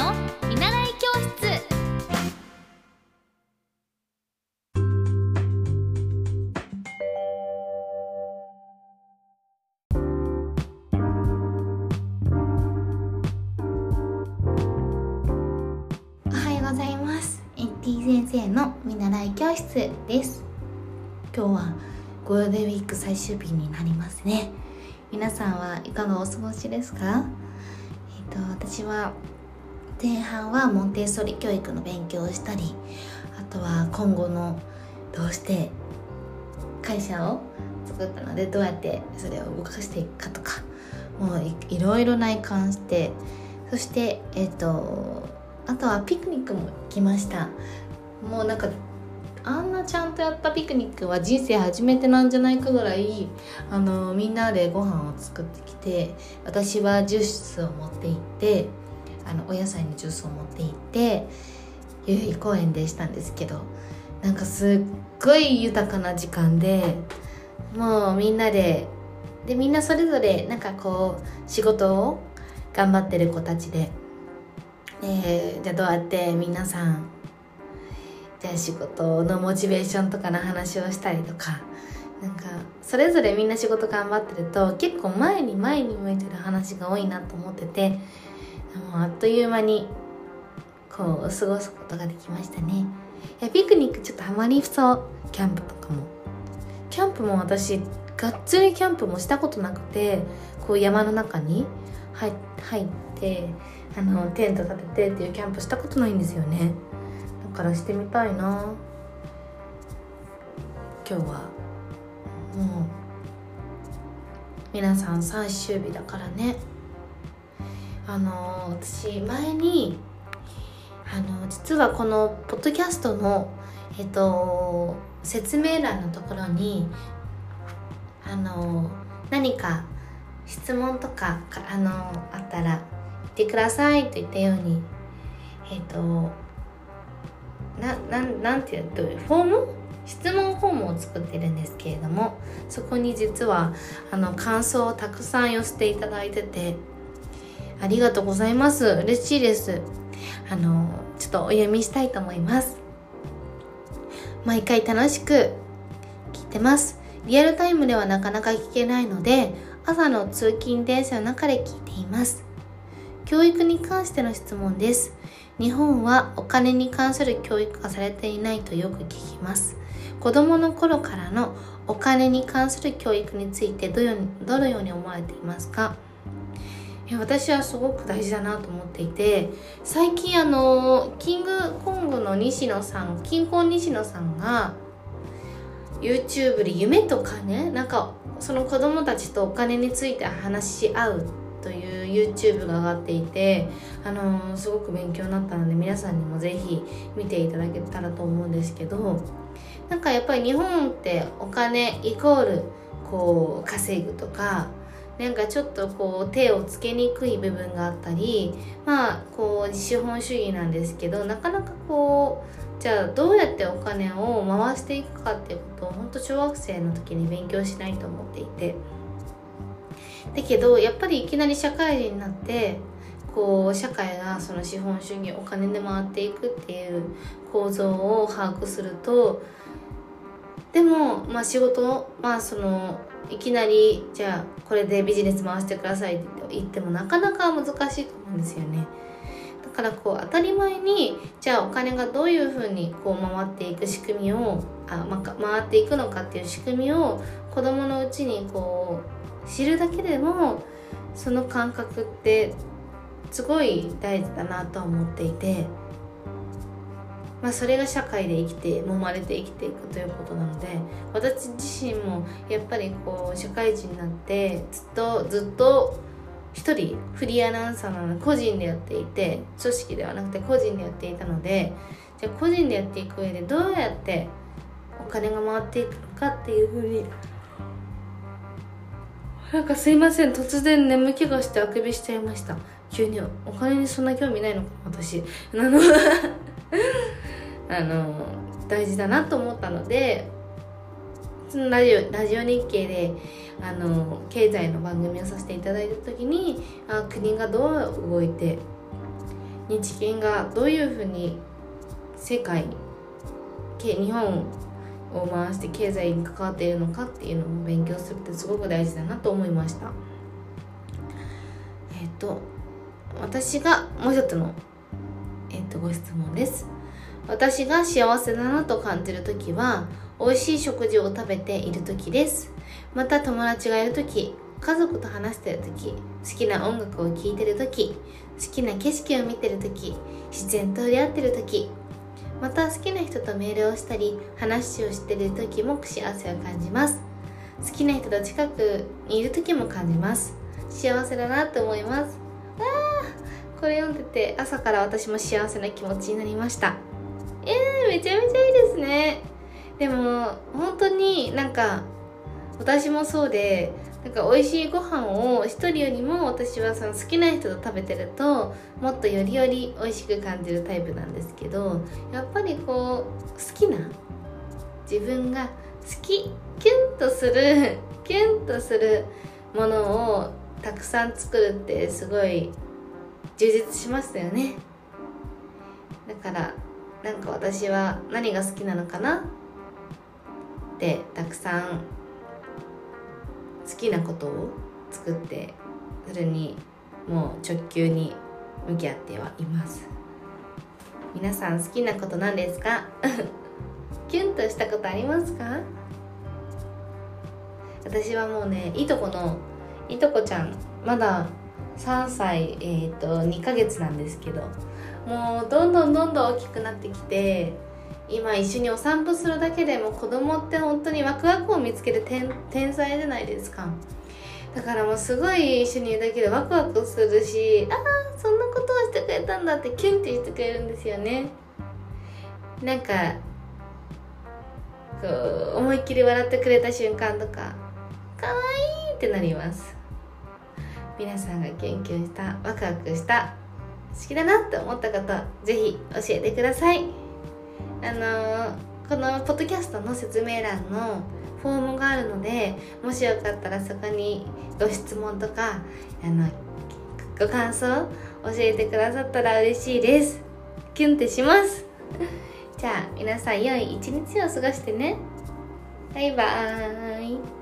の見習い教室。おはようございます。エッティ先生の見習い教室です。今日はゴールデンウィーク最終日になりますね。皆さんはいかがお過ごしですか？えっ、と私は前半はモンテッソリ教育の勉強をしたりあとは今後のどうして会社を作ったのでどうやってそれを動かしていくかとかもういいろいろ内観してそしてえっ、とあとはピクニックも来ました。もうなんかあんなちゃんとやったピクニックは人生初めてなんじゃないかぐらいあのみんなでご飯を作ってきて私はジュースを持って行ってあのお野菜のジュースを持って行って代々木公園でしたんですけどなんかすっごい豊かな時間でもうみんなででみんなそれぞれなんかこう仕事を頑張ってる子たちでえーじゃあどうやって皆さんじゃあ仕事のモチベーションとかの話をしたりとかなんかそれぞれみんな仕事頑張ってると結構前に前に向いてる話が多いなと思っててあっという間にこう過ごすことができましたね。いやピクニックちょっとハマりそうキャンプとかも。キャンプも私がっつりキャンプもしたことなくてこう山の中に入入ってあのテント立ててっていうキャンプしたことないんですよね。だからしてみたいな。今日はもう皆さん最終日だからね。あの私前にあの実はこのポッドキャストのえっと説明欄のところにあの何か質問とかあのあったら言ってくださいと言ったようにえっ、となななんていうどういうフォーム？質問フォームを作ってるんですけれどもそこに実はあの感想をたくさん寄せていただいててありがとうございます。嬉しいです。あのちょっとお読みしたいと思います。毎回楽しく聞いてます。リアルタイムではなかなか聞けないので朝の通勤電車の中で聞いています。教育に関しての質問です。日本はお金に関する教育がされていないとよく聞きます。子供の頃からのお金に関する教育についてどのように思われていますか？いや私はすごく大事だなと思っていて最近あのキングコングの西野さん金婚西野さんが YouTube で夢と金なんかその子供たちとお金について話し合うという YouTube が上がっていてあのすごく勉強になったので皆さんにもぜひ見ていただけたらと思うんですけどなんかやっぱり日本ってお金イコールこう稼ぐとかなんかちょっとこう手をつけにくい部分があったりまあこう資本主義なんですけどなかなかこうじゃあどうやってお金を回していくかっていうことを本当小学生の時に勉強しないと思っていて。だけどやっぱりいきなり社会人になってこう社会がその資本主義お金で回っていくっていう構造を把握するとでも、まあ、仕事まあそのいきなりじゃあこれでビジネス回してくださいって言ってもなかなか難しいと思うんですよね。だからこう当たり前にじゃあお金がどういうふうにこう回っていく仕組みをあ、ま、回っていくのかっていう仕組みを子どものうちにこう知るだけでもその感覚ってすごい大事だなと思っていて。まあ、それが社会で生きて揉まれて生きていくということなので私自身もやっぱりこう社会人になってずっとずっと一人フリーアナウンサーなので個人でやっていて組織ではなくて個人でやっていたのでじゃあ個人でやっていく上でどうやってお金が回っていくかっていうふうになんかすいません突然眠気がしてあくびしちゃいました。急にお金にそんな興味ないのか私。あのあの大事だなと思ったのでそのラジオラジオ日経であの経済の番組をさせていただいた時にあ国がどう動いて日銀がどういうふうに世界日本を回して経済に関わっているのかっていうのを勉強するってすごく大事だなと思いました。えっ、と私がもう一つのえっ、とご質問です。私が幸せだなと感じる時は美味しい食事を食べている時です。また友達がいる時家族と話してる時好きな音楽を聴いてる時好きな景色を見てる時自然と触れ合ってる時また好きな人とメールをしたり話をしてる時も幸せを感じます。好きな人と近くにいる時も感じます。幸せだなって思います。あーこれ読んでて朝から私も幸せな気持ちになりました、めちゃめちゃいいですね。でも本当になんか私もそうでなんか美味しいご飯を一人よりも私はその好きな人と食べてるともっとよりより美味しく感じるタイプなんですけどやっぱりこう好きな自分が好きキュンとする キュンとするものをたくさん作るってすごい充実しましたよね。だからなんか私は何が好きなのかなってたくさん好きなことを作ってそれにもう直球に向き合ってはいます。皆さん好きなこと何ですか？キュンとしたことありますか？私はもうねいとこのいとこちゃんまだ3歳、えーと、と2ヶ月なんですけどもうどんどんどんどん大きくなってきて今一緒にお散歩するだけでも子供って本当にワクワクを見つける天天才じゃないですか。だからもうすごい一緒にいるだけでワクワクするしああそんなことをしてくれたんだってキュンってしてくれるんですよね。なんかこう思いっきり笑ってくれた瞬間とかかわいいってなります。皆さんがキュンキュンしたワクワクした好きだなって思った方ぜひ教えてください。あのこのポッドキャストの説明欄のフォームがあるのでもしよかったらそこにご質問とかあのご感想教えてくださったら嬉しいです。キュンってします。じゃあ皆さん良い一日を過ごしてね。バイバーイ。